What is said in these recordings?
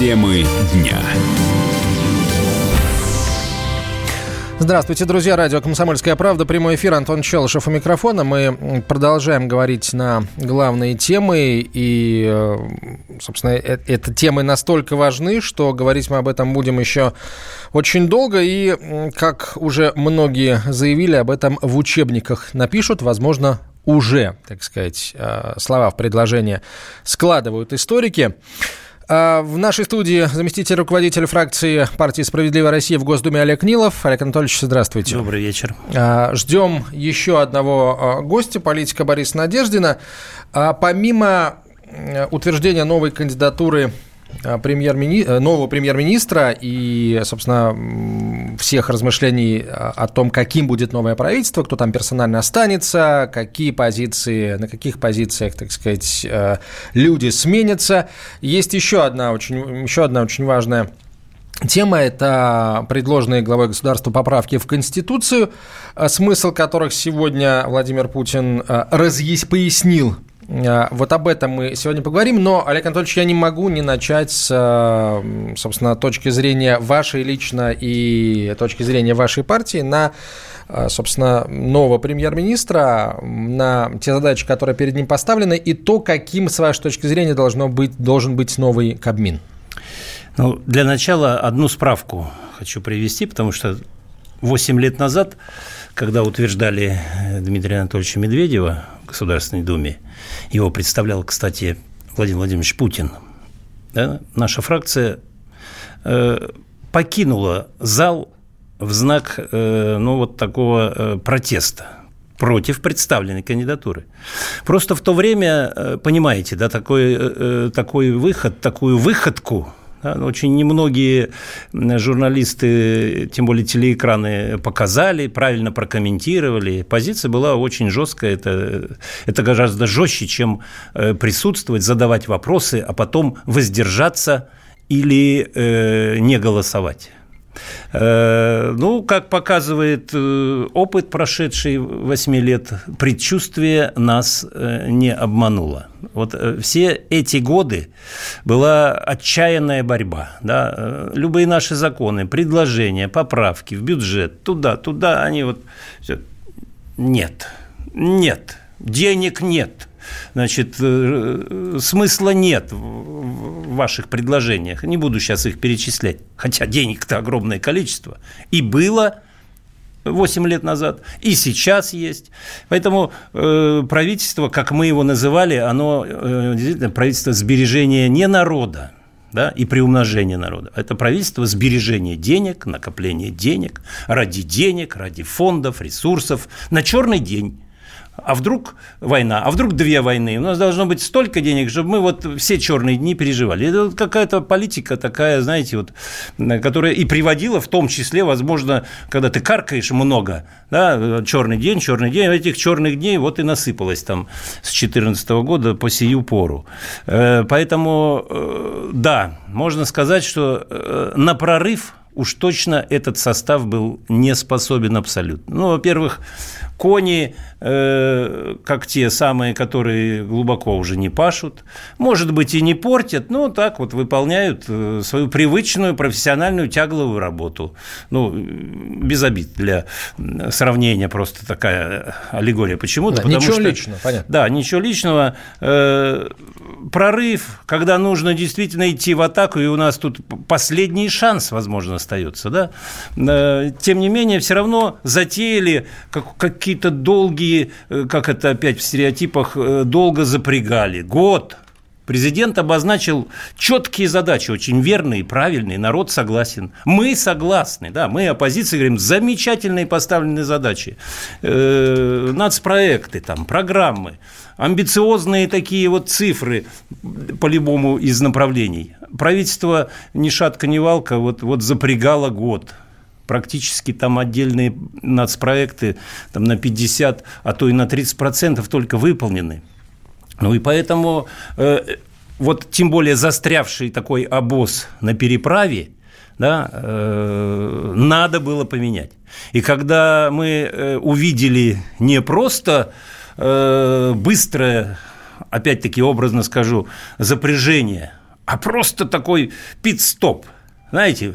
Темы дня. Здравствуйте, друзья. Радио «Комсомольская правда». Прямой эфир. Антон Челышев у микрофона. Мы продолжаем говорить на главные темы. И, э, собственно, э, эти темы настолько важны, что говорить мы об этом будем еще очень долго. И, как уже многие заявили, об этом в учебниках напишут. Возможно, уже, так сказать, э, слова в предложение складывают историки. А, в нашей студии заместитель руководителя фракции партии «Справедливая Россия» в Госдуме Олег Нилов. Олег Анатольевич, здравствуйте. Добрый вечер. А, ждем еще одного а, гостя, политика Бориса Надеждина. Помимо утверждения новой кандидатуры Э, премьер-мини... Э, нового премьер-министра и, собственно, всех размышлений о том, каким будет новое правительство, кто там персонально останется, какие позиции, на каких позициях, так сказать, э, люди сменятся. Есть еще одна очень, еще одна очень важная Тема – это предложенные главой государства поправки в Конституцию, смысл которых сегодня Владимир Путин разъяс... пояснил вот об этом мы сегодня поговорим, но, Олег Анатольевич, я не могу не начать с, собственно, точки зрения вашей лично и точки зрения вашей партии на э, собственно, нового премьер-министра, на те задачи, которые перед ним поставлены, и то, каким, с вашей точки зрения, должно быть, должен быть новый Кабмин. Ну, для начала одну справку хочу привести, потому что 8 лет назад, когда утверждали Дмитрия Анатольевича Медведева Государственной Думе, его представлял, кстати, Владимир Владимирович Путин. Да? Наша фракция э, покинула зал в знак э, ну, вот такого э, протеста против представленной кандидатуры. Просто в то время, э, понимаете, да, такой, э, э, такой выход, такую выходку очень немногие журналисты, тем более телеэкраны, показали, правильно прокомментировали. Позиция была очень жесткая. Это, это гораздо жестче, чем э, присутствовать, задавать вопросы, а потом воздержаться или э, не голосовать. Э, ну, как показывает э, опыт прошедший 8 лет, предчувствие нас э, не обмануло. Вот все эти годы была отчаянная борьба. Да? Любые наши законы, предложения, поправки в бюджет, туда, туда, они вот... Нет, нет, денег нет – Значит, э, смысла нет в ваших предложениях. Не буду сейчас их перечислять, хотя денег-то огромное количество. И было 8 лет назад, и сейчас есть. Поэтому э, правительство, как мы его называли, оно э, действительно правительство сбережения не народа, да, и приумножения народа. Это правительство сбережения денег, накопления денег, ради денег, ради фондов, ресурсов, на черный день а вдруг война, а вдруг две войны. У нас должно быть столько денег, чтобы мы вот все черные дни переживали. Это вот какая-то политика такая, знаете, вот, которая и приводила в том числе, возможно, когда ты каркаешь много, да, черный день, черный день, этих черных дней вот и насыпалось там с 2014 года по сию пору. Э, поэтому, э, да, можно сказать, что э, на прорыв уж точно этот состав был не способен абсолютно. Ну, во-первых, кони, э, как те самые, которые глубоко уже не пашут, может быть, и не портят, но так вот выполняют э, свою привычную профессиональную тягловую работу. Ну, без обид для сравнения, просто такая аллегория. Почему-то. Да, ничего что, личного, понятно. Да, ничего личного. Э, прорыв, когда нужно действительно идти в атаку, и у нас тут последний шанс, возможно, остается, да. Э, тем не менее, все равно затеяли какие какие-то долгие, э, как это опять в стереотипах, э, долго запрягали. Год. Президент обозначил четкие задачи, очень верные, правильные, народ согласен. Мы согласны, да, мы оппозиция говорим, замечательные поставленные задачи. Э, нацпроекты, там, программы, амбициозные такие вот цифры по любому из направлений. Правительство ни шатка, ни валка вот, вот запрягало год – практически там отдельные нацпроекты там, на 50, а то и на 30 процентов только выполнены. Ну и поэтому э, вот тем более застрявший такой обоз на переправе, да, э, надо было поменять. И когда мы э, увидели не просто э, быстрое, опять-таки образно скажу, запряжение – а просто такой пит-стоп. Знаете,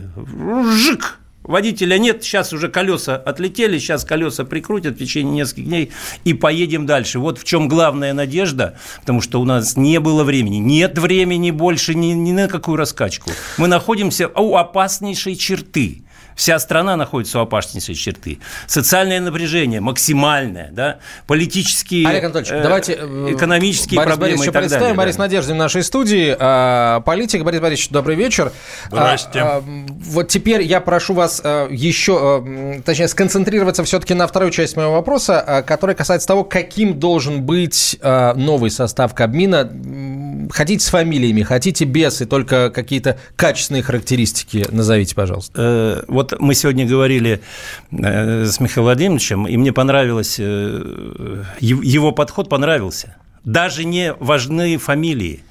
жик, Водителя нет, сейчас уже колеса отлетели, сейчас колеса прикрутят в течение нескольких дней и поедем дальше. Вот в чем главная надежда, потому что у нас не было времени, нет времени больше ни, ни на какую раскачку. Мы находимся у опаснейшей черты – Вся страна находится у опаснейшей черты. Социальное напряжение максимальное, да? политические, Олег Анатольевич, э, давайте э, экономические Борис проблемы Борисович, и так представим. далее. Борис да. Надеждин в нашей студии, а, политик. Борис Борисович, добрый вечер. Здрасте. А, а, вот теперь я прошу вас а, еще, а, точнее, сконцентрироваться все-таки на второй части моего вопроса, а, которая касается того, каким должен быть а, новый состав Кабмина. Хотите с фамилиями, хотите без, и только какие-то качественные характеристики назовите, пожалуйста. Э, вот мы сегодня говорили э, с Михаилом Владимировичем, и мне понравилось, э, его подход понравился. Даже не важны фамилии,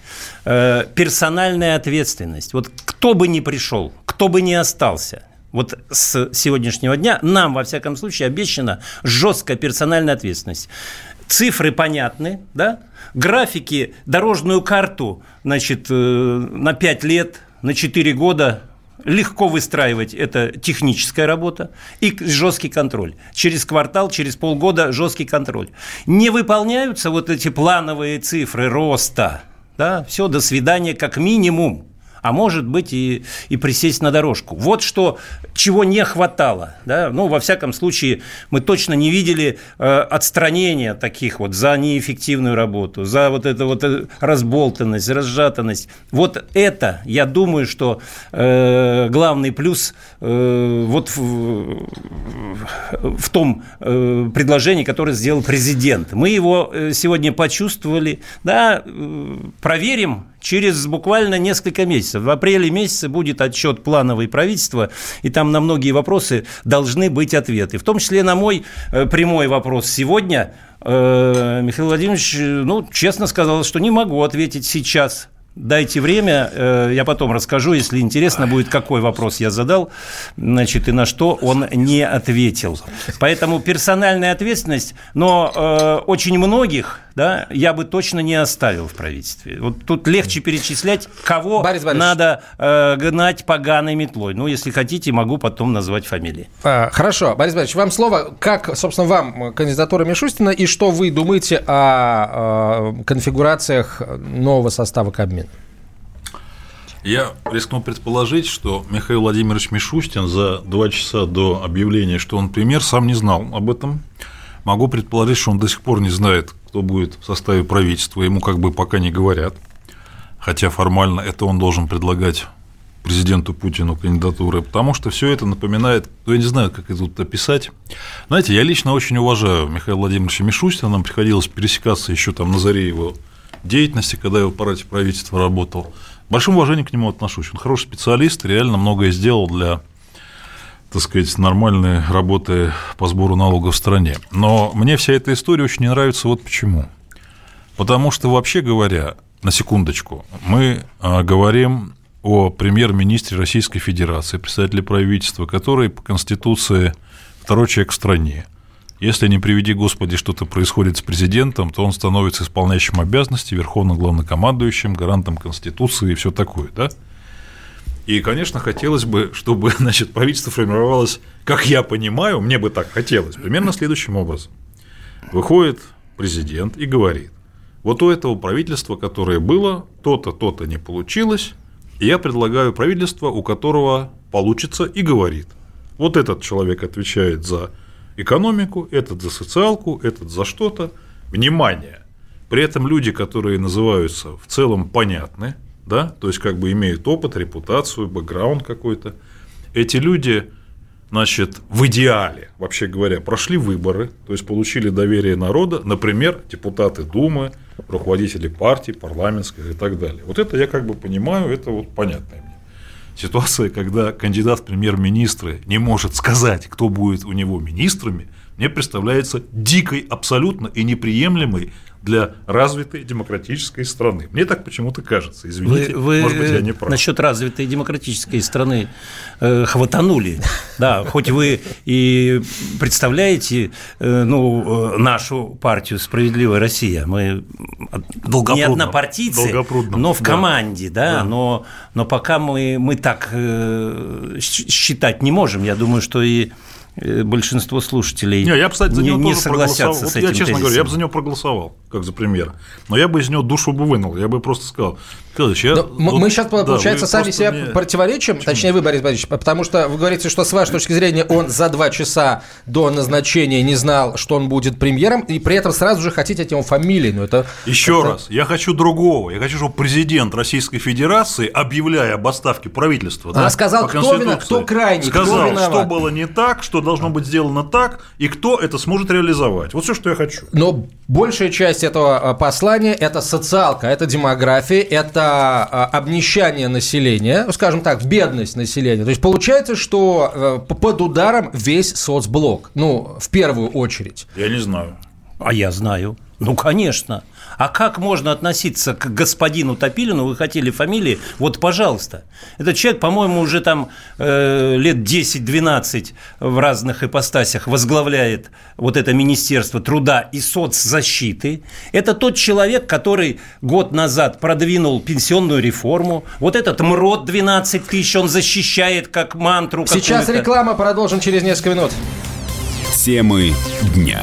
персональная ответственность. Вот кто бы ни пришел, кто бы ни остался, вот с сегодняшнего дня нам, во всяком случае, обещана жесткая персональная ответственность. Цифры понятны, да? Графики, дорожную карту, значит, на 5 лет, на 4 года легко выстраивать это техническая работа и жесткий контроль. Через квартал, через полгода жесткий контроль. Не выполняются вот эти плановые цифры роста, да, все, до свидания как минимум а может быть и, и присесть на дорожку. Вот что, чего не хватало. Да? Ну, во всяком случае, мы точно не видели э, отстранения таких вот за неэффективную работу, за вот эту вот э, разболтанность, разжатанность. Вот это, я думаю, что э, главный плюс э, вот в, в том э, предложении, которое сделал президент. Мы его э, сегодня почувствовали, да, э, проверим через буквально несколько месяцев. В апреле месяце будет отчет плановый правительства, и там на многие вопросы должны быть ответы. В том числе на мой э, прямой вопрос сегодня э, Михаил Владимирович, ну, честно сказал, что не могу ответить сейчас. Дайте время, э, я потом расскажу, если интересно будет, какой вопрос я задал, значит, и на что он не ответил. Поэтому персональная ответственность, но э, очень многих, да, я бы точно не оставил в правительстве. Вот тут легче перечислять, кого Борис надо э, гнать поганой метлой. Ну, если хотите, могу потом назвать фамилии. А, хорошо, Борис Борисович, вам слово. Как, собственно, вам кандидатура Мишустина и что вы думаете о, о конфигурациях нового состава Кабмина? Я рискну предположить, что Михаил Владимирович Мишустин за два часа до объявления, что он премьер, сам не знал об этом. Могу предположить, что он до сих пор не знает, кто будет в составе правительства, ему как бы пока не говорят. Хотя формально это он должен предлагать президенту Путину кандидатуры, потому что все это напоминает, ну, я не знаю, как это тут описать. Знаете, я лично очень уважаю Михаила Владимировича Мишустина, нам приходилось пересекаться еще там на заре его деятельности, когда я в аппарате правительства работал большим уважением к нему отношусь. Он хороший специалист, реально многое сделал для так сказать, нормальной работы по сбору налогов в стране. Но мне вся эта история очень не нравится вот почему. Потому что, вообще говоря, на секундочку, мы а, говорим о премьер-министре Российской Федерации, представителе правительства, который по Конституции второй человек в стране. Если не приведи Господи, что-то происходит с президентом, то он становится исполняющим обязанности, верховным главнокомандующим, гарантом Конституции и все такое, да? И, конечно, хотелось бы, чтобы значит, правительство формировалось, как я понимаю, мне бы так хотелось, примерно следующим образом. Выходит президент и говорит, вот у этого правительства, которое было, то-то, то-то не получилось, и я предлагаю правительство, у которого получится, и говорит. Вот этот человек отвечает за экономику, этот за социалку, этот за что-то. Внимание! При этом люди, которые называются в целом понятны, да, то есть как бы имеют опыт, репутацию, бэкграунд какой-то, эти люди, значит, в идеале, вообще говоря, прошли выборы, то есть получили доверие народа, например, депутаты Думы, руководители партий, парламентских и так далее. Вот это я как бы понимаю, это вот понятно мне ситуация, когда кандидат в премьер-министры не может сказать, кто будет у него министрами, мне представляется дикой абсолютно и неприемлемой для развитой демократической страны. Мне так почему-то кажется. Извините, вы, вы может быть, я не прав. Насчет развитой демократической страны э, хватанули. Да, хоть вы и представляете э, ну, э, нашу партию «Справедливая Россия», мы не однопартийцы, но в команде, да, да. Но, но пока мы, мы так э, считать не можем, я думаю, что и большинство слушателей не, я, кстати, за него не, не согласятся с этим Я, честно тезисом. говоря, я бы за него проголосовал, как за премьера. Но я бы из него душу бы вынул. Я бы просто сказал, Федорович, я, мы, вот, мы сейчас, да, получается, сами себя мне... противоречим, Почему? точнее, вы, Борис Борисович, потому что вы говорите, что с вашей точки зрения он за два часа до назначения не знал, что он будет премьером, и при этом сразу же хотите от него фамилии. Ну, это, Еще это... раз, я хочу другого. Я хочу, чтобы президент Российской Федерации, объявляя об отставке правительства, а, да, сказал, кто, вина, кто крайний, сказал, кто что было не так, что должно быть сделано так, и кто это сможет реализовать. Вот все, что я хочу. Но большая часть этого а, послания – это социалка, это демография, это а, обнищание населения, скажем так, бедность населения. То есть получается, что э, под ударом весь соцблок, ну, в первую очередь. Я не знаю. А я знаю. Ну, конечно. А как можно относиться к господину Топилину? Вы хотели фамилии? Вот, пожалуйста. Этот человек, по-моему, уже там э, лет 10-12 в разных ипостасях возглавляет вот это Министерство труда и соцзащиты. Это тот человек, который год назад продвинул пенсионную реформу. Вот этот МРОД 12 тысяч он защищает как мантру. Сейчас реклама, продолжим через несколько минут. Темы дня.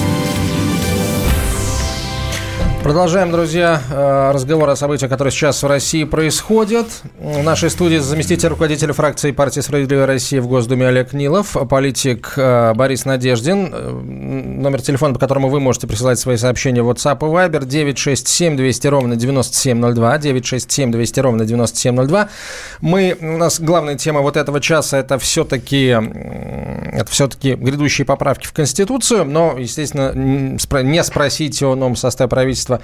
Продолжаем, друзья, э, разговор о событиях, которые сейчас в России происходят. В нашей студии заместитель руководителя фракции партии «Справедливая Россия» в Госдуме Олег Нилов, политик э, Борис Надеждин. Э, номер телефона, по которому вы можете присылать свои сообщения в WhatsApp и Viber 967 200 ровно 9702, 967 200 ровно 9702. Мы, у нас главная тема вот этого часа – это все-таки это все-таки грядущие поправки в Конституцию, но, естественно, не спросить о новом составе правительства количество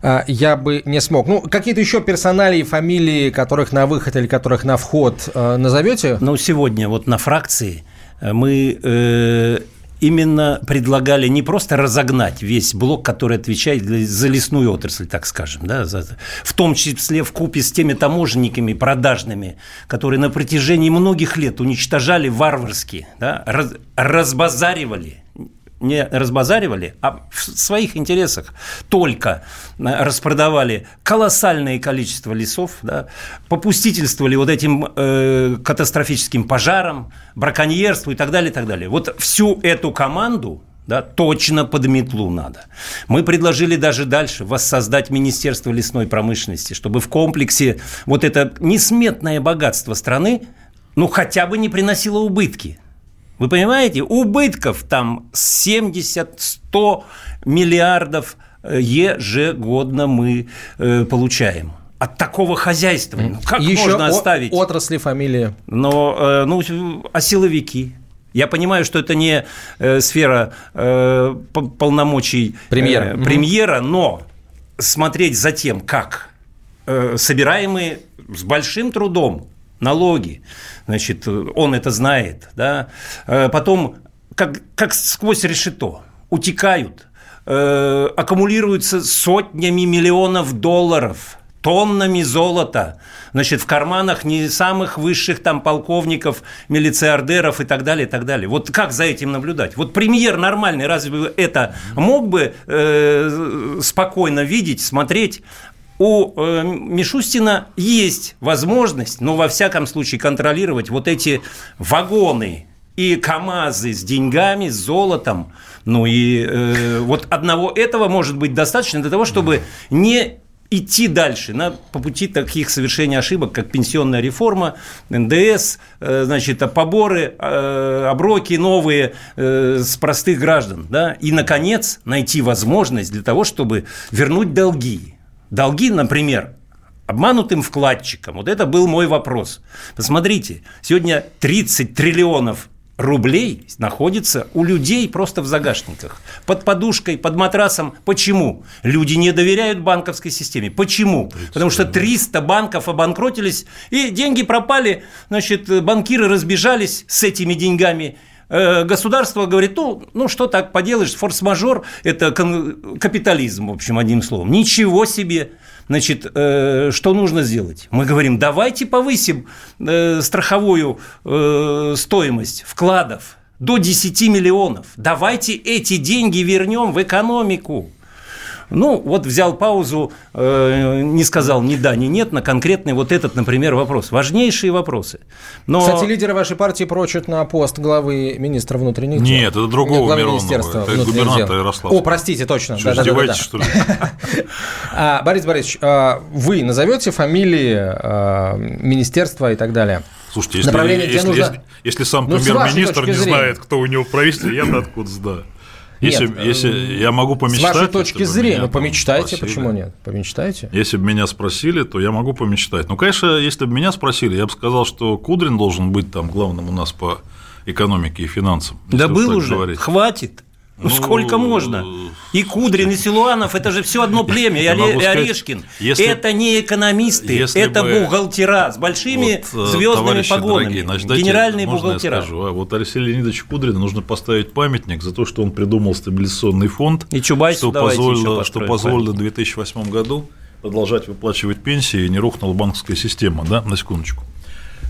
а, я бы не смог. Ну, какие-то еще персоналии, фамилии, которых на выход или которых на вход а, назовете? Ну, сегодня вот на фракции э, мы э, именно предлагали не просто разогнать весь блок, который отвечает за лесную отрасль, так скажем, да, за, в том числе в купе с теми таможенниками продажными, которые на протяжении многих лет уничтожали варварски, да, раз, разбазаривали не разбазаривали, а в своих интересах только э, распродавали колоссальное количество лесов, да, попустительствовали вот этим э, катастрофическим пожарам, браконьерству и так далее, и так далее. Вот всю эту команду да, точно под метлу надо. Мы предложили даже дальше воссоздать Министерство лесной промышленности, чтобы в комплексе вот это несметное богатство страны ну, хотя бы не приносило убытки – вы понимаете, убытков там 70-100 миллиардов э, ежегодно мы э, получаем от такого хозяйства. Ну, как Еще можно оставить? отрасли, фамилии. Но, э, ну, а силовики? Я понимаю, что это не сфера полномочий премьера, премьера но смотреть за тем, как собираемые с большим трудом налоги, значит, он это знает, да, э, потом как, как сквозь решето утекают, э, аккумулируются сотнями миллионов долларов, тоннами золота, значит, в карманах не самых высших там полковников, милициардеров и так далее, и так далее. Вот как за этим наблюдать? Вот премьер нормальный, разве это мог бы э, спокойно видеть, смотреть? У э, Мишустина есть возможность, но во всяком случае контролировать вот эти вагоны и КАМАЗы с деньгами, с золотом. Ну и э, вот одного этого может быть достаточно для того, чтобы не идти дальше на, по пути таких совершения ошибок, как пенсионная реформа, НДС, э, значит, поборы, э, оброки новые э, с простых граждан, да, и, наконец, найти возможность для того, чтобы вернуть долги. Долги, например, обманутым вкладчикам. Вот это был мой вопрос. Посмотрите, сегодня 30 триллионов рублей находится у людей просто в загашниках, под подушкой, под матрасом. Почему? Люди не доверяют банковской системе. Почему? Потому что 300 банков обанкротились, и деньги пропали, значит, банкиры разбежались с этими деньгами, государство говорит, ну, ну что так поделаешь, форс-мажор – это капитализм, в общем, одним словом. Ничего себе! Значит, э, что нужно сделать? Мы говорим, давайте повысим э, страховую э, стоимость вкладов до 10 миллионов. Давайте эти деньги вернем в экономику. Ну, вот взял паузу, э, не сказал ни да, ни нет на конкретный вот этот, например, вопрос. Важнейшие вопросы. Но... Кстати, лидеры вашей партии прочат на пост главы министра внутренних дел. Нет, это другого главы Министерства это губернатора Ярослава. О, простите, точно. Что, да, да, да, что ли? а, Борис Борисович, а, вы назовете фамилии а, министерства и так далее? Слушайте, если, если, нужно... если, если сам ну, премьер-министр не знает, кто у него правительство, я-то откуда знаю. Если, нет, если э, я могу помечтать... С вашей точки зрения, ну, помечтайте, спросили. почему нет? Помечтайте. Если бы меня спросили, то я могу помечтать. Ну, конечно, если бы меня спросили, я бы сказал, что Кудрин должен быть там главным у нас по экономике и финансам. Да был уже, говорить. хватит. Ну, сколько можно? И Кудрин, и Силуанов, это же все одно племя, и, и Орешкин. Если, это не экономисты, это бы, бухгалтера с большими вот, э, звездными погонами. Дорогие, значит, Генеральные бухгалтера. Я скажу, а вот Алексею Леонидовичу Кудрину нужно поставить памятник за то, что он придумал стабилизационный фонд, и что позволило, что позволило в 2008 году продолжать выплачивать пенсии, и не рухнула банковская система, да, на секундочку.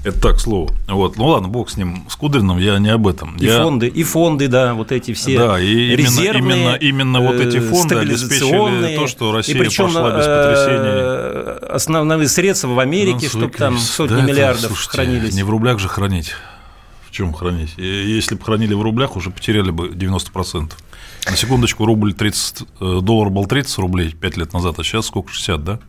Это так, слово. Вот. Ну ладно, бог с ним, с Кудриным, я не об этом. И я... фонды, и фонды, да, вот эти все Да, и именно, именно, именно вот эти фонды обеспечили то, что Россия и причем, пошла без потрясений. Э, основные средства в Америке, ну, чтобы там сотни да, миллиардов это, слушайте, хранились. Не в рублях же хранить. В чем хранить? Если бы хранили в рублях, уже потеряли бы 90%. На секундочку, рубль 30, э, доллар был 30 рублей 5 лет назад, а сейчас сколько, 60, да?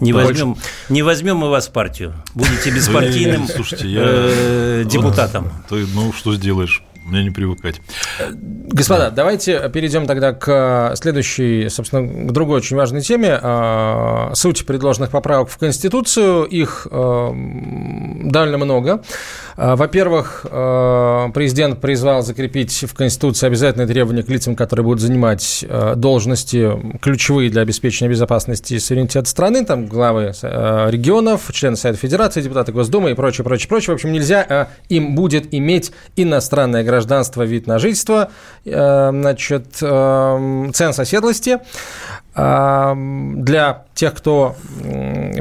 Не возьмем, не возьмем мы вас в партию. Будете беспартийным Слушайте, я... Э, депутатом. Ты, ну, что сделаешь? мне не привыкать. Господа, да. давайте перейдем тогда к следующей, собственно, к другой очень важной теме. Суть предложенных поправок в Конституцию. Их довольно много. А, во-первых, президент призвал закрепить в Конституции обязательные требования к лицам, которые будут занимать должности ключевые для обеспечения безопасности и суверенитета страны, там главы регионов, члены Совета Федерации, депутаты Госдумы и прочее, прочее, прочее. В общем, нельзя им будет иметь иностранное гражданство вид на жительство, э, значит, э, ценз оседлости э, для тех, кто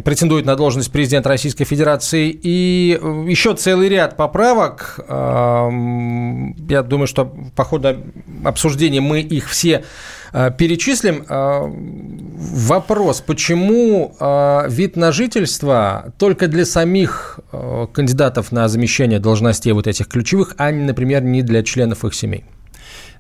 претендует на должность президента Российской Федерации. И еще целый ряд поправок. Я думаю, что по ходу обсуждения мы их все перечислим. Вопрос, почему вид на жительство только для самих кандидатов на замещение должностей вот этих ключевых, а, например, не для членов их семей?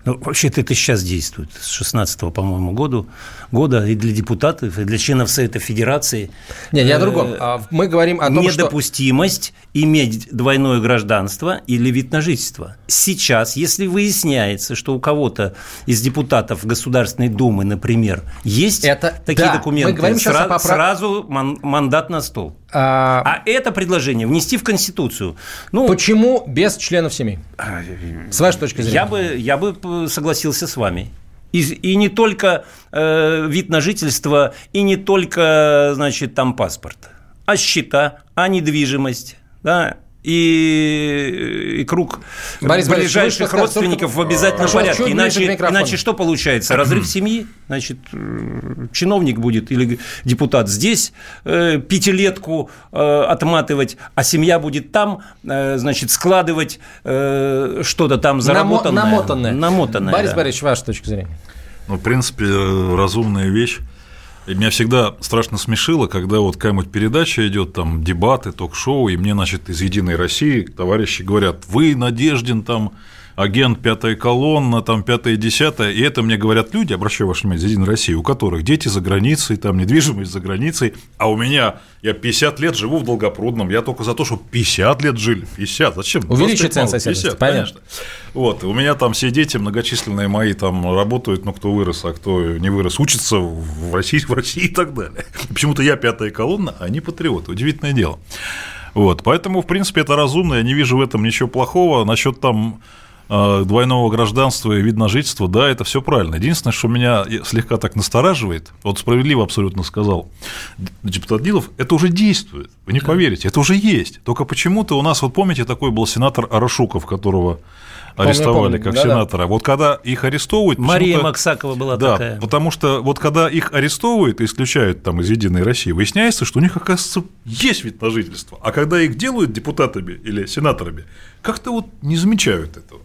Ну, вообще-то это сейчас действует, с 16 по-моему, году, года и для депутатов, и для членов Совета Федерации. Нет, я о другом. Э, а мы говорим о том, Недопустимость что... иметь двойное гражданство или вид на жительство. Сейчас, если выясняется, что у кого-то из депутатов Государственной Думы, например, есть это... такие да, документы, мы говорим сра- поправ... сразу мандат на стол. А... а это предложение внести в Конституцию. Ну, Почему без членов семьи? А, с вашей точки зрения. Я бы, я бы согласился с вами. И, и не только э, вид на жительство, и не только, значит, там паспорт, а счета, а недвижимость, да, и, и круг Борис ближайших Борис, родственников в обязательном Прошу, порядке. Иначе, иначе что получается? Разрыв семьи, значит, чиновник будет или депутат здесь э, пятилетку э, отматывать, а семья будет там, э, значит, складывать э, что-то там заработанное. Намотанное. Намотанное. Борис да. Борисович, ваша точка зрения. Ну, в принципе, разумная вещь. И меня всегда страшно смешило, когда вот какая-нибудь передача идет, там, дебаты, ток-шоу, и мне, значит, из «Единой России» товарищи говорят, вы, Надеждин, там, агент пятая колонна, там пятая десятая, и это мне говорят люди, обращаю ваше внимание, Единой России, у которых дети за границей, там недвижимость за границей, а у меня, я 50 лет живу в Долгопрудном, я только за то, чтобы 50 лет жили, 50, зачем? Увеличить цен соседности, понятно. Конечно. Вот, у меня там все дети многочисленные мои там работают, ну, кто вырос, а кто не вырос, учатся в России, в России и так далее. Почему-то я пятая колонна, а они патриоты, удивительное дело. Вот, поэтому, в принципе, это разумно, я не вижу в этом ничего плохого. Насчет там двойного гражданства и вид на жительство, да, это все правильно. Единственное, что меня слегка так настораживает, вот справедливо абсолютно сказал депутат Дилов, это уже действует, вы не поверите, это уже есть. Только почему-то у нас, вот помните, такой был сенатор Арашуков, которого арестовали помню, как да, сенатора. Да. Вот когда их арестовывают... Мария Максакова была да, такая. потому что вот когда их арестовывают и исключают там из «Единой России», выясняется, что у них, оказывается, есть вид на жительство. А когда их делают депутатами или сенаторами, как-то вот не замечают этого.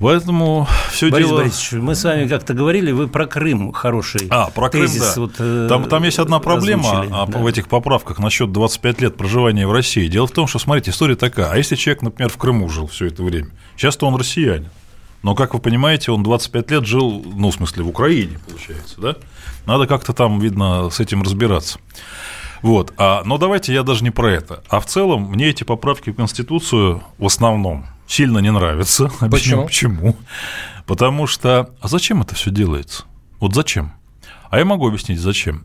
Поэтому все Борис дело... Борисович, мы с вами как-то говорили, вы про Крым хороший а, про Крым, тезис. Да. Вот, э, там, там есть одна проблема да. в этих поправках насчет 25 лет проживания в России. Дело в том, что, смотрите, история такая. А если человек, например, в Крыму жил все это время, часто он россиянин, но, как вы понимаете, он 25 лет жил, ну, в смысле, в Украине, получается, да? Надо как-то там, видно, с этим разбираться. Вот. А, но давайте я даже не про это. А в целом мне эти поправки в Конституцию в основном сильно не нравится. Объясню, почему? почему. Потому что, а зачем это все делается? Вот зачем? А я могу объяснить, зачем.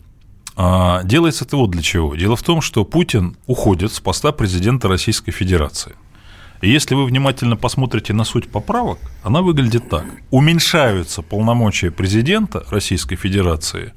А, делается это вот для чего. Дело в том, что Путин уходит с поста президента Российской Федерации. И если вы внимательно посмотрите на суть поправок, она выглядит так. Уменьшаются полномочия президента Российской Федерации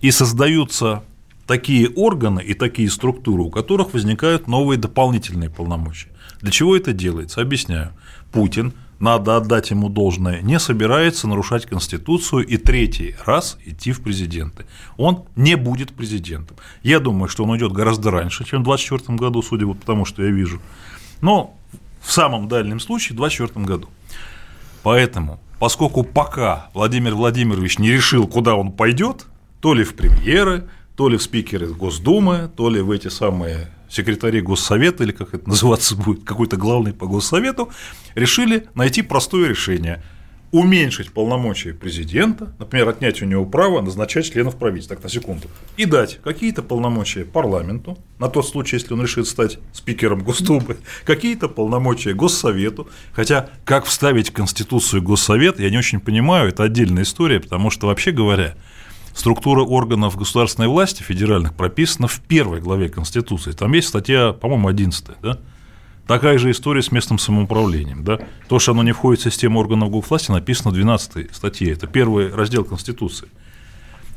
и создаются такие органы и такие структуры, у которых возникают новые дополнительные полномочия. Для чего это делается? Объясняю. Путин, надо отдать ему должное, не собирается нарушать Конституцию и третий раз идти в президенты. Он не будет президентом. Я думаю, что он уйдет гораздо раньше, чем в 2024 году, судя по тому, что я вижу. Но в самом дальнем случае в 2024 году. Поэтому, поскольку пока Владимир Владимирович не решил, куда он пойдет, то ли в премьеры, то ли в спикеры Госдумы, то ли в эти самые секретари Госсовета, или как это называться будет, какой-то главный по Госсовету, решили найти простое решение – уменьшить полномочия президента, например, отнять у него право назначать членов правительства, так, на секунду, и дать какие-то полномочия парламенту, на тот случай, если он решит стать спикером Госдумы, какие-то полномочия Госсовету, хотя как вставить в Конституцию Госсовет, я не очень понимаю, это отдельная история, потому что, вообще говоря, Структура органов государственной власти федеральных прописана в первой главе Конституции. Там есть статья, по-моему, 11, да? Такая же история с местным самоуправлением. Да? То, что оно не входит в систему органов власти, написано в 12 статье. Это первый раздел Конституции.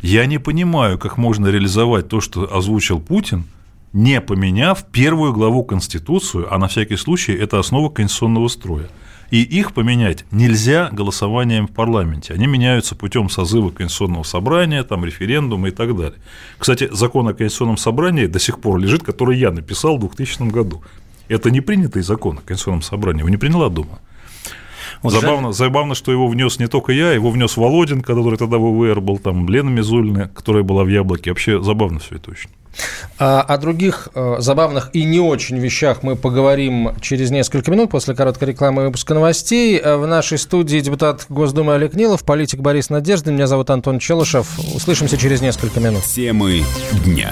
Я не понимаю, как можно реализовать то, что озвучил Путин, не поменяв первую главу Конституцию, а на всякий случай это основа конституционного строя. И их поменять нельзя голосованием в парламенте. Они меняются путем созыва Конституционного собрания, там, референдума и так далее. Кстати, закон о Конституционном собрании до сих пор лежит, который я написал в 2000 году. Это не принятый закон о Конституционном собрании, его не приняла Дума. Вот забавно, жаль... забавно, что его внес не только я, его внес Володин, который тогда в ВВР был, там Лена Мизулина, которая была в Яблоке. Вообще забавно все это очень. А о других э, забавных и не очень вещах мы поговорим через несколько минут после короткой рекламы и выпуска новостей. Э, в нашей студии депутат Госдумы Олег Нилов, политик Борис Надеждин. Меня зовут Антон Челышев. Услышимся через несколько минут. Темы дня.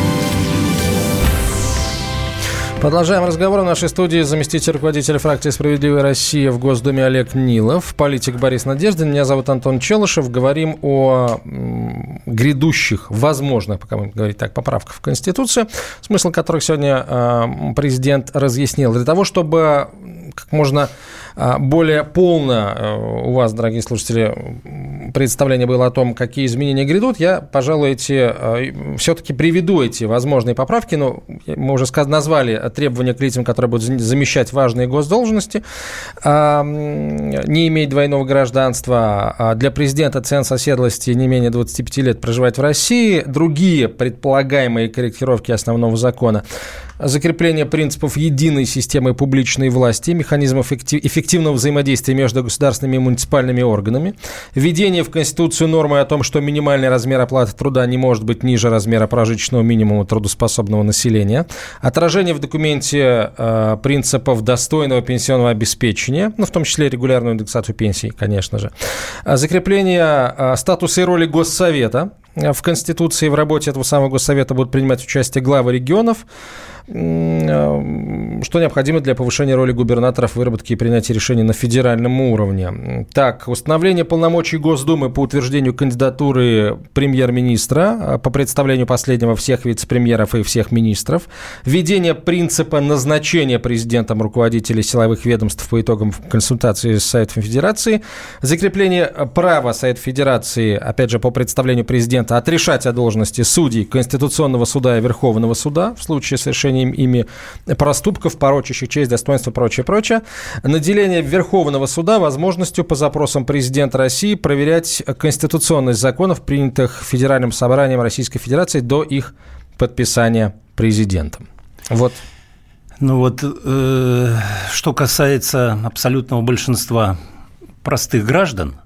Продолжаем разговор в нашей студии заместитель руководителя фракции «Справедливая Россия» в Госдуме Олег Нилов, политик Борис Надеждин. Меня зовут Антон Челышев. Говорим о грядущих, возможных, пока мы говорить так, поправках в Конституцию, смысл которых сегодня а, президент разъяснил. Для того, чтобы как можно а, более полно а, у вас, дорогие слушатели, представление было о том, какие изменения грядут, я, пожалуй, эти, все-таки приведу эти возможные поправки. Но мы уже назвали требования к лицам, которые будут замещать важные госдолжности, не иметь двойного гражданства. А для президента ценз оседлости не менее 25 лет проживать в России. Другие предполагаемые корректировки основного закона закрепление принципов единой системы публичной власти, механизмов эффективного взаимодействия между государственными и муниципальными органами, введение в Конституцию нормы о том, что минимальный размер оплаты труда не может быть ниже размера прожиточного минимума трудоспособного населения, отражение в документе э, принципов достойного пенсионного обеспечения, ну, в том числе регулярную индексацию пенсий, конечно же, закрепление э, статуса и роли Госсовета, в Конституции в работе этого самого Госсовета будут принимать участие главы регионов, Э, что необходимо для повышения роли губернаторов в выработке и принятии решений на федеральном уровне. Так, установление полномочий Госдумы по утверждению кандидатуры премьер-министра, э, по представлению последнего всех вице-премьеров и всех министров, введение принципа назначения президентом руководителей силовых ведомств по итогам консультации с Советом Федерации, закрепление права Совета Федерации, опять же, по представлению президента, отрешать о должности судей Конституционного суда и Верховного суда в случае совершения совершением ими проступков, порочащих честь, достоинство, прочее, прочее. Наделение Верховного суда возможностью по запросам президента России проверять конституционность законов, принятых Федеральным собранием Российской Федерации до их подписания президентом. Вот ну вот, э, что касается абсолютного большинства простых граждан, да,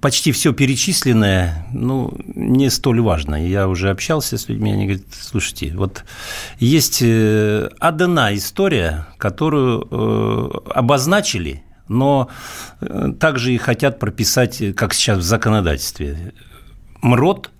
почти все перечисленное, ну, не столь важно. Я уже общался с людьми, они говорят, слушайте, вот есть э, одна история, которую э, обозначили, но э, также и хотят прописать, как сейчас в законодательстве. МРОД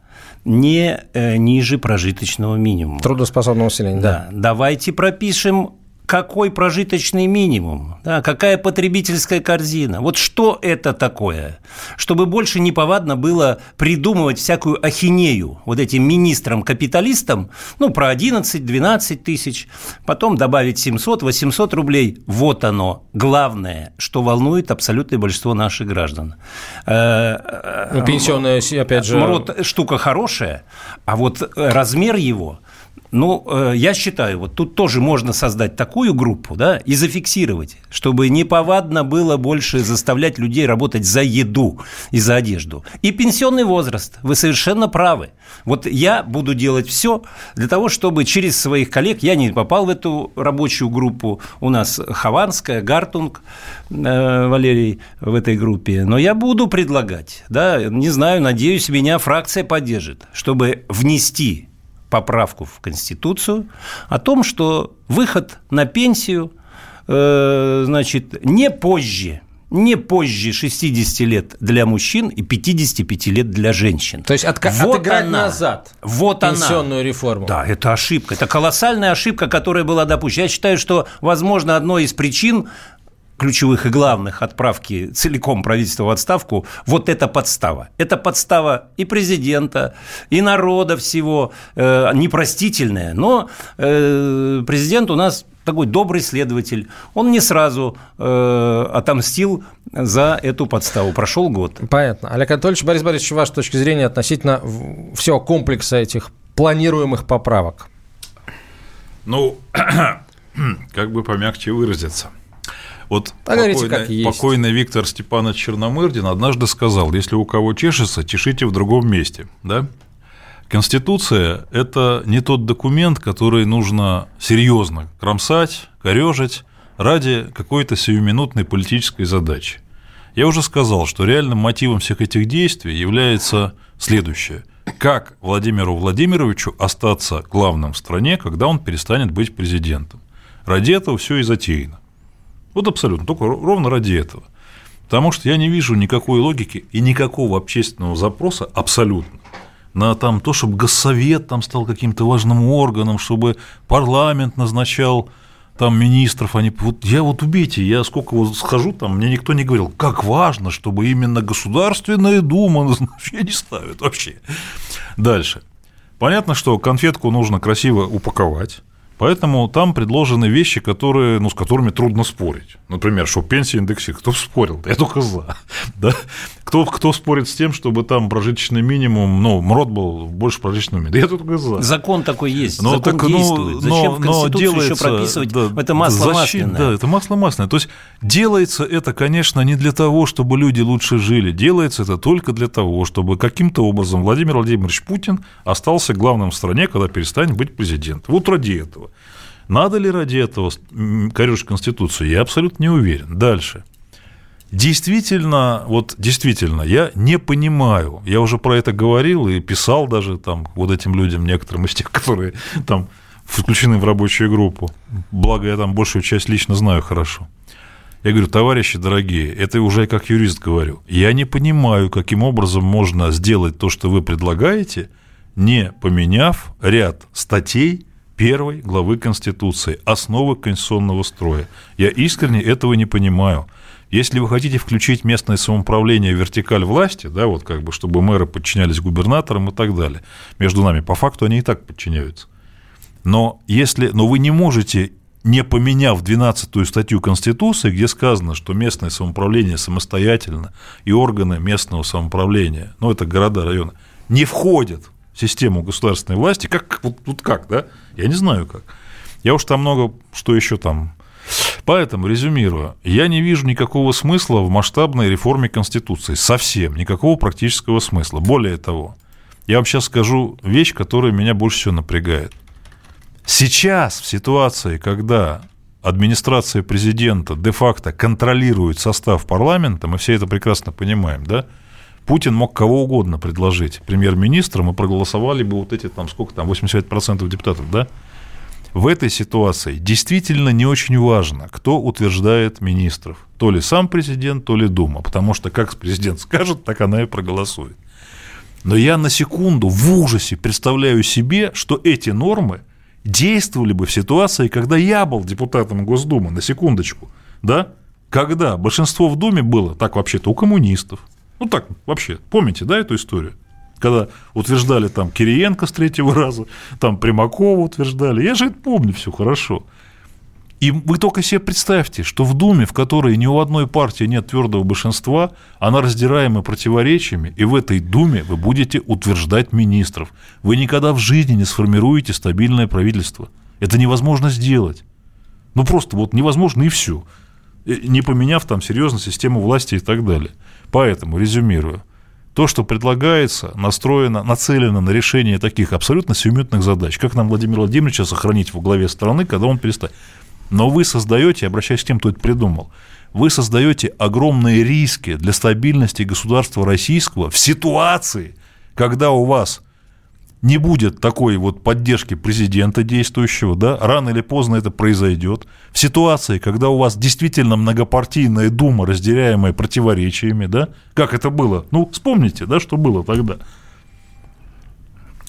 не ниже прожиточного минимума. Трудоспособного населения, да. да. Давайте пропишем какой прожиточный минимум, да, какая потребительская корзина. Вот что это такое? Чтобы больше неповадно было придумывать всякую ахинею вот этим министрам-капиталистам, ну, про 11-12 тысяч, потом добавить 700-800 рублей. Вот оно, главное, что волнует абсолютное большинство наших граждан. Э, ну, пенсионная, опять же... Мрот штука хорошая, а вот размер его – ну, э, я считаю, вот тут тоже можно создать такую группу, да, и зафиксировать, чтобы неповадно было больше заставлять людей работать за еду и за одежду. И пенсионный возраст, вы совершенно правы. Вот я буду делать все для того, чтобы через своих коллег, я не попал в эту рабочую группу, у нас Хованская, Гартунг, э, Валерий в этой группе, но я буду предлагать, да, не знаю, надеюсь, меня фракция поддержит, чтобы внести поправку в Конституцию о том, что выход на пенсию, э, значит, не позже, не позже 60 лет для мужчин и 55 лет для женщин. То есть от, вот отыграть она, назад вот пенсионную она. реформу. Да, это ошибка. Это колоссальная ошибка, которая была допущена. Я считаю, что, возможно, одной из причин ключевых и главных отправки целиком правительства в отставку, вот это подстава. Это подстава и президента, и народа всего, э, непростительная. Но э, президент у нас такой добрый следователь. Он не сразу э, отомстил за эту подставу. Прошел год. Понятно. Олег Анатольевич, Борис Борисович, ваша точка зрения относительно всего комплекса этих планируемых поправок? Ну, как бы помягче выразиться. Вот покойный, покойный Виктор Степанович Черномырдин однажды сказал, если у кого чешется, чешите в другом месте. Да? Конституция – это не тот документ, который нужно серьезно кромсать, корежить ради какой-то сиюминутной политической задачи. Я уже сказал, что реальным мотивом всех этих действий является следующее. Как Владимиру Владимировичу остаться главным в стране, когда он перестанет быть президентом? Ради этого все и затеяно. Вот абсолютно, только ровно ради этого. Потому что я не вижу никакой логики и никакого общественного запроса абсолютно на там, то, чтобы Госсовет там стал каким-то важным органом, чтобы парламент назначал там министров, они вот я вот убейте, я сколько вот схожу там, мне никто не говорил, как важно, чтобы именно Государственная Дума назначение ставит вообще. Дальше. Понятно, что конфетку нужно красиво упаковать, Поэтому там предложены вещи, которые, ну, с которыми трудно спорить. Например, что пенсия индексирует. Кто спорил? Я только за. Да? Кто, кто спорит с тем, чтобы там прожиточный минимум, ну, МРОД был больше прожиточного минимума? Я только за. Закон такой есть, но, закон так, действует. Ну, Зачем но, в Конституцию но делается, еще прописывать? Да, это масло защит, масляное. Да, это масло масляное. То есть делается это, конечно, не для того, чтобы люди лучше жили. Делается это только для того, чтобы каким-то образом Владимир Владимирович Путин остался главным в стране, когда перестанет быть президентом. Вот ради этого. Надо ли ради этого корректировать Конституцию? Я абсолютно не уверен. Дальше. Действительно, вот действительно, я не понимаю, я уже про это говорил и писал даже там вот этим людям, некоторым из тех, которые там включены в рабочую группу, благо я там большую часть лично знаю хорошо. Я говорю, товарищи дорогие, это уже как юрист говорю, я не понимаю, каким образом можно сделать то, что вы предлагаете, не поменяв ряд статей первой главы Конституции, основы конституционного строя. Я искренне этого не понимаю. Если вы хотите включить местное самоуправление в вертикаль власти, да, вот как бы, чтобы мэры подчинялись губернаторам и так далее, между нами, по факту они и так подчиняются. Но, если, но вы не можете, не поменяв 12-ю статью Конституции, где сказано, что местное самоуправление самостоятельно, и органы местного самоуправления, ну, это города, районы, не входят систему государственной власти, как, вот тут как, да? Я не знаю как. Я уж там много, что еще там Поэтому, резюмируя, я не вижу никакого смысла в масштабной реформе Конституции. Совсем никакого практического смысла. Более того, я вам сейчас скажу вещь, которая меня больше всего напрягает. Сейчас, в ситуации, когда администрация президента де-факто контролирует состав парламента, мы все это прекрасно понимаем, да, Путин мог кого угодно предложить премьер-министром, и проголосовали бы вот эти, там, сколько там, 85% депутатов, да? в этой ситуации действительно не очень важно, кто утверждает министров. То ли сам президент, то ли Дума. Потому что как президент скажет, так она и проголосует. Но я на секунду в ужасе представляю себе, что эти нормы действовали бы в ситуации, когда я был депутатом Госдумы, на секундочку, да? Когда большинство в Думе было, так вообще-то, у коммунистов. Ну так, вообще, помните, да, эту историю? когда утверждали там Кириенко с третьего раза, там Примакова утверждали. Я же это помню все хорошо. И вы только себе представьте, что в Думе, в которой ни у одной партии нет твердого большинства, она раздираема противоречиями, и в этой Думе вы будете утверждать министров. Вы никогда в жизни не сформируете стабильное правительство. Это невозможно сделать. Ну просто вот невозможно и все. Э, не поменяв там серьезно систему власти и так далее. Поэтому, резюмирую, то, что предлагается, настроено, нацелено на решение таких абсолютно сиюминутных задач. Как нам Владимир Владимировича сохранить во главе страны, когда он перестанет? Но вы создаете, обращаясь к тем, кто это придумал, вы создаете огромные риски для стабильности государства российского в ситуации, когда у вас не будет такой вот поддержки президента действующего, да, рано или поздно это произойдет. В ситуации, когда у вас действительно многопартийная дума, разделяемая противоречиями, да, как это было, ну, вспомните, да, что было тогда.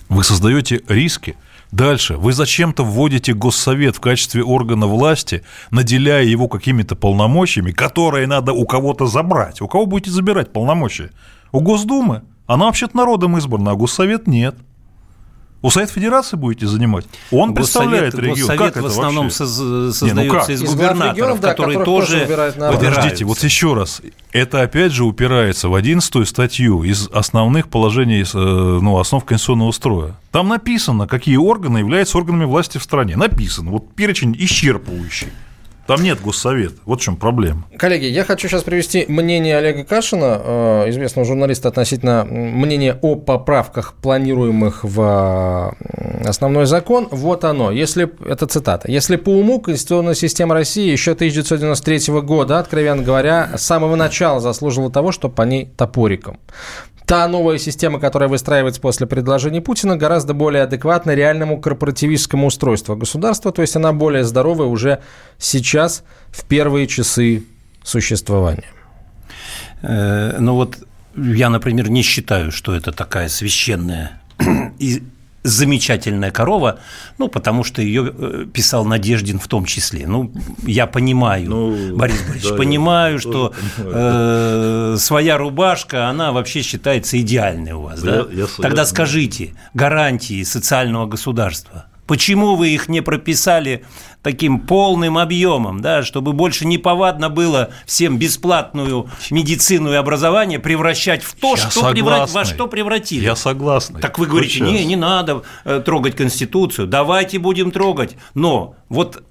Вы создаете риски. Дальше. Вы зачем-то вводите Госсовет в качестве органа власти, наделяя его какими-то полномочиями, которые надо у кого-то забрать. У кого будете забирать полномочия? У Госдумы. Она вообще-то народом избрана, а Госсовет нет – у Совет Федерации будете занимать? Он представляет регион. Госсовет как это в основном вообще? создается не, ну из, из губернаторов, регионов, да, которые тоже Подождите, вот еще раз. Это опять же упирается в 11 статью из основных положений, э, ну, основ конституционного строя. Там написано, какие органы являются органами власти в стране. Написано. Вот перечень исчерпывающий. Там нет госсовета. Вот в чем проблема. Коллеги, я хочу сейчас привести мнение Олега Кашина, э, известного журналиста, относительно мнения о поправках, планируемых в э, основной закон. Вот оно. Если, это цитата. Если по уму конституционная система России еще 1993 года, откровенно говоря, с самого начала заслуживала того, чтобы по ней топориком. Та новая система, которая выстраивается после предложений Путина, гораздо более адекватна реальному корпоративистскому устройству государства, то есть она более здоровая уже сейчас, в первые часы существования. Э, ну вот я, например, не считаю, что это такая священная замечательная корова, ну, потому что ее э, писал Надеждин в том числе. Ну, я понимаю, ну, Борис Борисович, да, понимаю, что понимаю, э, своя рубашка, она вообще считается идеальной у вас, я, да? Я, Тогда я, скажите, гарантии социального государства Почему вы их не прописали таким полным объемом, да, чтобы больше не повадно было всем бесплатную медицину и образование превращать в то, что преврат... во что превратили? Я согласен. Так вы говорите, не, не надо э, трогать Конституцию, давайте будем трогать. Но вот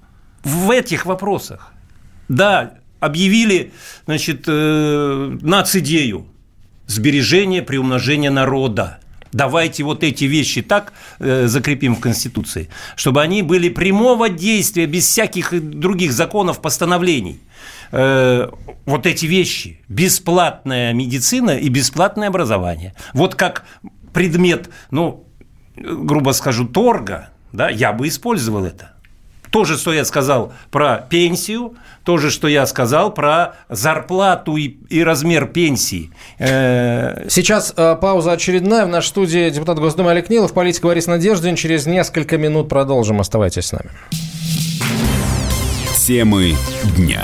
в этих вопросах, да, объявили, значит, э, нацидею сбережения, приумножения народа. Давайте вот эти вещи так э, закрепим в Конституции, чтобы они были прямого действия, без всяких других законов, постановлений. Э, вот эти вещи. Бесплатная медицина и бесплатное образование. Вот как предмет, ну, грубо скажу, торга, да, я бы использовал это. То же, что я сказал про пенсию, то же, что я сказал про зарплату и, и размер пенсии. Э, Сейчас э, пауза очередная. В нашей студии депутат Госдумы Олег Нилов, политик Борис Надеждин. Через несколько минут продолжим. Оставайтесь с нами. Темы дня.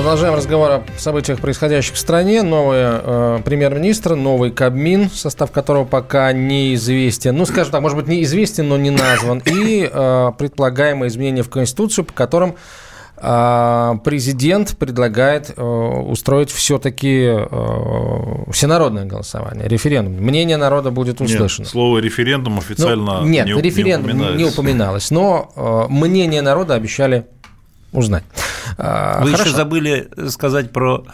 Продолжаем разговор о событиях, происходящих в стране. Новый э, премьер-министр, новый Кабмин, состав которого пока неизвестен. Ну, скажем так, может быть, неизвестен, но не назван. И э, предполагаемые изменения в Конституцию, по которым э, президент предлагает э, устроить все-таки э, всенародное голосование, референдум. Мнение народа будет услышано. Нет, слово референдум официально Ну, нет, не, референдум не не упоминалось, но э, мнение народа обещали узнать. А, Вы хорошо. еще забыли сказать про,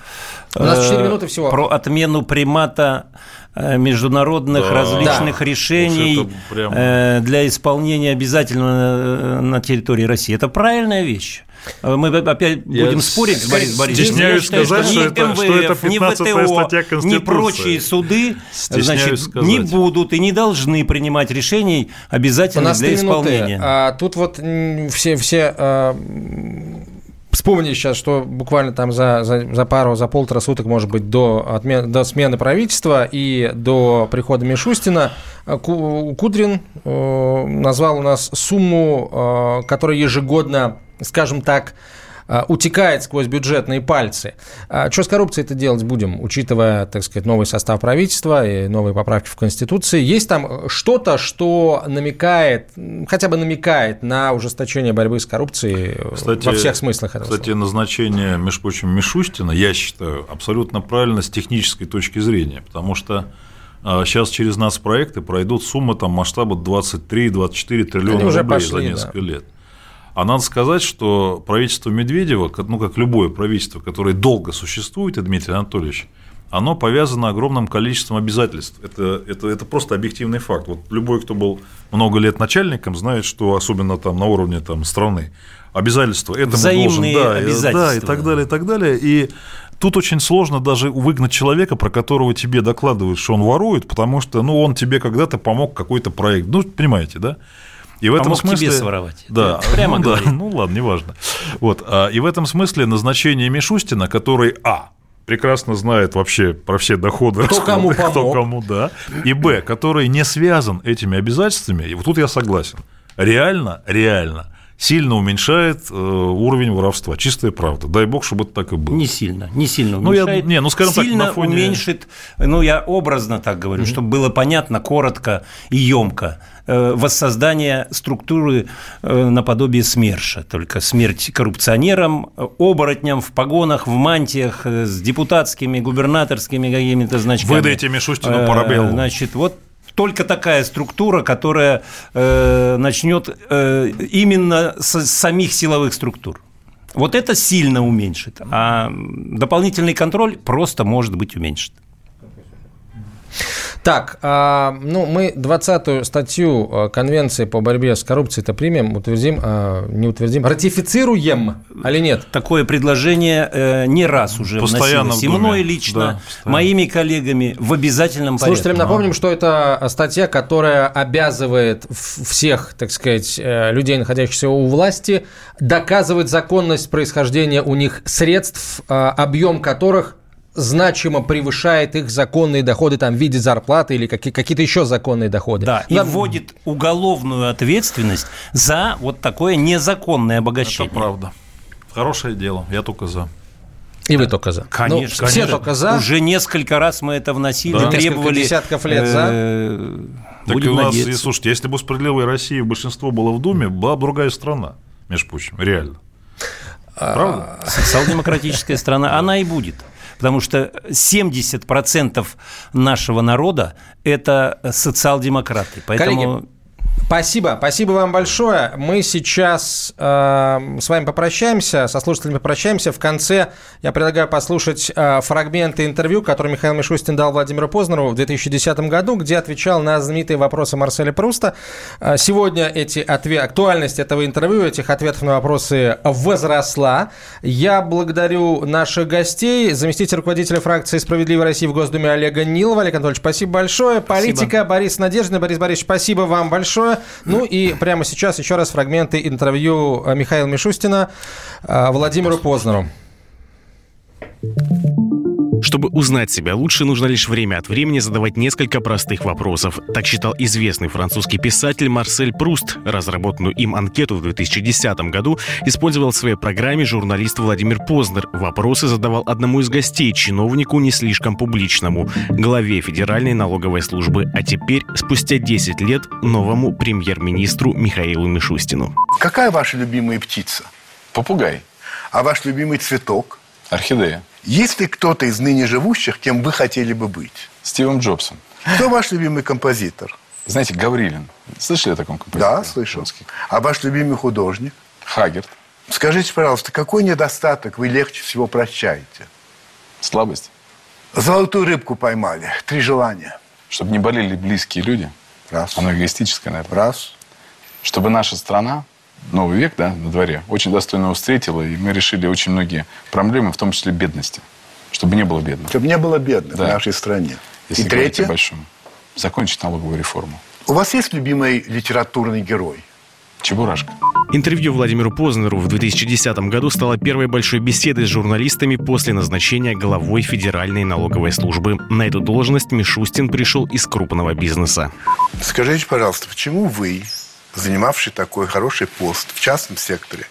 У нас четыре э, минуты всего. про отмену примата э, международных Да. различных Да. решений прям- э, для исполнения обязательно на территории России. Это правильная вещь. Э, Мы опять Я будем спорить с Борисом Борисовичем. стесняюсь Я считаю, сказать, ни что это- что МВФ, это ни 15-я ВТО, статья ни Конституции. прочие суды значит, сказать. не будут и не должны принимать решений обязательно для минуты. исполнения. А тут вот все, все а, м, вспомнили сейчас, что буквально там за, за, за пару, за полтора суток, может быть, до, отмен, до смены правительства и до прихода Мишустина Ку- Кудрин э, назвал у нас сумму, э, которая ежегодно, скажем так, э, утекает сквозь бюджетные пальцы. А что с коррупцией это делать будем, учитывая, так сказать, новый состав правительства и новые поправки в Конституции? Есть там что-то, что намекает, хотя бы намекает на ужесточение борьбы с коррупцией э, во всех смыслах этого Кстати, слова? назначение, между прочим, Мишустина, я считаю, абсолютно правильно с технической точки зрения, потому что сейчас через нас проекты пройдут суммы там масштаба 23-24 триллиона рублей пошли, за да. несколько лет. А надо сказать, что правительство Медведева, ну, как любое правительство, которое долго существует, и Дмитрий Анатольевич, оно повязано огромным количеством обязательств. Это, это, это просто объективный факт. Вот любой, кто был много лет начальником, знает, что особенно там на уровне там, страны, обязательства этому Взаимные должен, да, и- обязательства. да, и так далее, и так далее. И тут очень сложно даже выгнать человека, про которого тебе докладывают, что он ворует, потому что ну, он тебе когда-то помог какой-то проект. Ну, понимаете, да? И в этом Помог смысле... тебе своровать. Да, Прямо ну, да, говори. ну ладно, неважно. Вот, а, и в этом смысле назначение Мишустина, который, а, прекрасно знает вообще про все доходы, Кто расходы, кому кто помог. кому, да, и, б, который не связан этими обязательствами, и вот тут я согласен, реально, реально сильно уменьшает э, уровень воровства. Чистая правда. Дай бог, чтобы это так и было. Не сильно, не сильно уменьшает. Ну, я, не, ну, скажем сильно так, на фоне... уменьшит, ну, я образно так говорю, mm-hmm. чтобы было понятно, коротко и емко. Э, воссоздание структуры э, наподобие СМЕРШа, только смерть коррупционерам, оборотням в погонах, в мантиях, с депутатскими, губернаторскими какими-то значками. Выдайте Мишустину парабеллу. Значит, вот только такая структура, которая э, начнет э, именно с самих силовых структур. Вот это сильно уменьшит, а дополнительный контроль просто может быть уменьшен. Так, а, ну, мы 20-ю статью а, Конвенции по борьбе с коррупцией-то примем, утвердим, а, не утвердим, ратифицируем, или нет? Такое предложение э, не раз уже Постоянно вносилось. И мной лично, да, моими коллегами в обязательном порядке. Слушателям напомним, что это статья, которая обязывает всех, так сказать, э, людей, находящихся у власти, доказывать законность происхождения у них средств, объем которых значимо превышает их законные доходы там, в виде зарплаты или какие-то еще законные доходы. Да, и вводит уголовную ответственность за вот такое незаконное обогащение. Это правда. Хорошее дело, я только за. И вы только за. Конечно, ну, все конечно. только за. Уже несколько раз мы это вносили, да. требовали. десятков лет за. Э, так Будем у нас, и, слушайте, если бы у справедливой России большинство было в Думе, была бы другая страна, между прочим, реально. А, правда? Социал-демократическая страна, она и будет потому что 70% нашего народа – это социал-демократы. Поэтому... Коллеги, Спасибо, спасибо вам большое. Мы сейчас э, с вами попрощаемся, со слушателями попрощаемся. В конце я предлагаю послушать э, фрагменты интервью, который Михаил Мишустин дал Владимиру Познеру в 2010 году, где отвечал на знаменитые вопросы Марселя Пруста. Э, сегодня эти ответ... актуальность этого интервью, этих ответов на вопросы возросла. Я благодарю наших гостей, заместитель руководителя фракции «Справедливой России» в Госдуме Олега Нилова. Олег Анатольевич, спасибо большое. Политика спасибо. Борис Надеждин. Борис Борисович, спасибо вам большое. Ну и прямо сейчас еще раз фрагменты интервью э, Михаила Мишустина э, Владимиру Познеру. Чтобы узнать себя лучше, нужно лишь время от времени задавать несколько простых вопросов. Так считал известный французский писатель Марсель Пруст. Разработанную им анкету в 2010 году использовал в своей программе журналист Владимир Познер. Вопросы задавал одному из гостей, чиновнику не слишком публичному, главе Федеральной налоговой службы, а теперь, спустя 10 лет, новому премьер-министру Михаилу Мишустину. Какая ваша любимая птица? Попугай. А ваш любимый цветок? Орхидея. Есть ли кто-то из ныне живущих, кем вы хотели бы быть? Стивом Джобсом. Кто ваш любимый композитор? Знаете, Гаврилин. Слышали о таком композиторе? Да, слышал. Русский? А ваш любимый художник? Хагерт. Скажите, пожалуйста, какой недостаток вы легче всего прощаете? Слабость. Золотую рыбку поймали. Три желания. Чтобы не болели близкие люди. Раз. Оно эгоистическое, наверное. Раз. Чтобы наша страна новый век, да, на дворе, очень достойно его встретила, и мы решили очень многие проблемы, в том числе бедности, чтобы не было бедных. Чтобы не было бедных да. в нашей стране. Если и третье? большому. Закончить налоговую реформу. У вас есть любимый литературный герой? Чебурашка. Интервью Владимиру Познеру в 2010 году стало первой большой беседой с журналистами после назначения главой Федеральной налоговой службы. На эту должность Мишустин пришел из крупного бизнеса. Скажите, пожалуйста, почему вы занимавший такой хороший пост в частном секторе,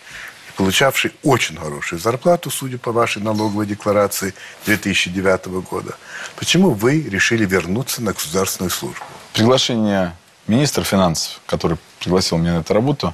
получавший очень хорошую зарплату, судя по вашей налоговой декларации 2009 года. Почему вы решили вернуться на государственную службу? Приглашение министра финансов, который пригласил меня на эту работу,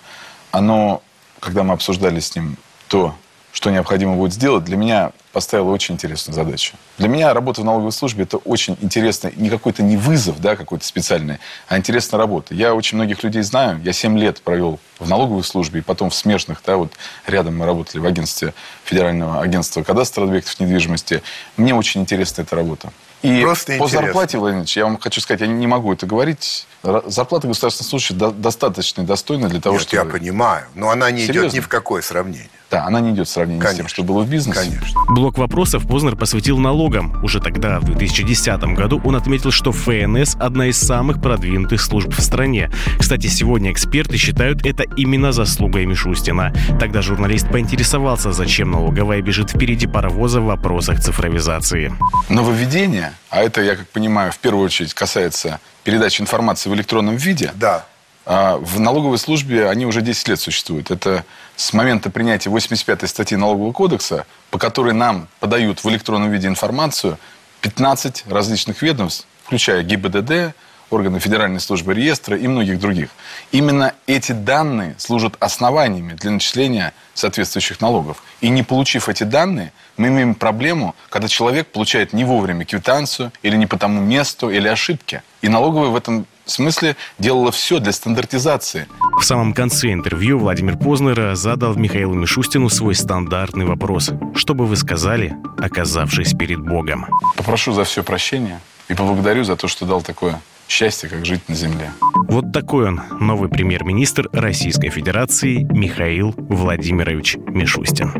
оно, когда мы обсуждали с ним то, что необходимо будет сделать, для меня поставила очень интересную задачу. Для меня работа в налоговой службе – это очень интересно, не какой-то не вызов да, какой-то специальный, а интересная работа. Я очень многих людей знаю, я 7 лет провел в налоговой службе, и потом в смежных, да, вот рядом мы работали в агентстве Федерального агентства кадастра объектов недвижимости. Мне очень интересна эта работа. И Просто по интересно. зарплате, Владимир я вам хочу сказать, я не могу это говорить. Зарплата государственных служащих достаточно достойна для того, Нет, чтобы... я понимаю, но она не Серьезно? идет ни в какое сравнение. Да, она не идет в сравнении Конечно. с тем, что было в бизнесе. Конечно. Блок вопросов Познер посвятил налогам. Уже тогда, в 2010 году, он отметил, что ФНС – одна из самых продвинутых служб в стране. Кстати, сегодня эксперты считают это именно заслугой Мишустина. Тогда журналист поинтересовался, зачем налоговая бежит впереди паровоза в вопросах цифровизации. Нововведение, а это, я как понимаю, в первую очередь касается передачи информации в электронном виде, да. А в налоговой службе они уже 10 лет существуют. Это с момента принятия 85-й статьи Налогового кодекса, по которой нам подают в электронном виде информацию 15 различных ведомств, включая ГИБДД, органы Федеральной службы реестра и многих других. Именно эти данные служат основаниями для начисления соответствующих налогов. И не получив эти данные, мы имеем проблему, когда человек получает не вовремя квитанцию или не по тому месту, или ошибки. И налоговая в этом смысле делала все для стандартизации. В самом конце интервью Владимир Познер задал Михаилу Мишустину свой стандартный вопрос. Что бы вы сказали, оказавшись перед Богом? Попрошу за все прощения и поблагодарю за то, что дал такое счастье, как жить на земле. Вот такой он, новый премьер-министр Российской Федерации Михаил Владимирович Мишустин.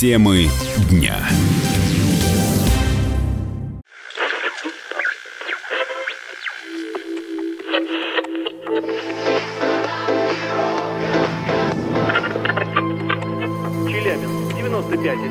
Темы дня.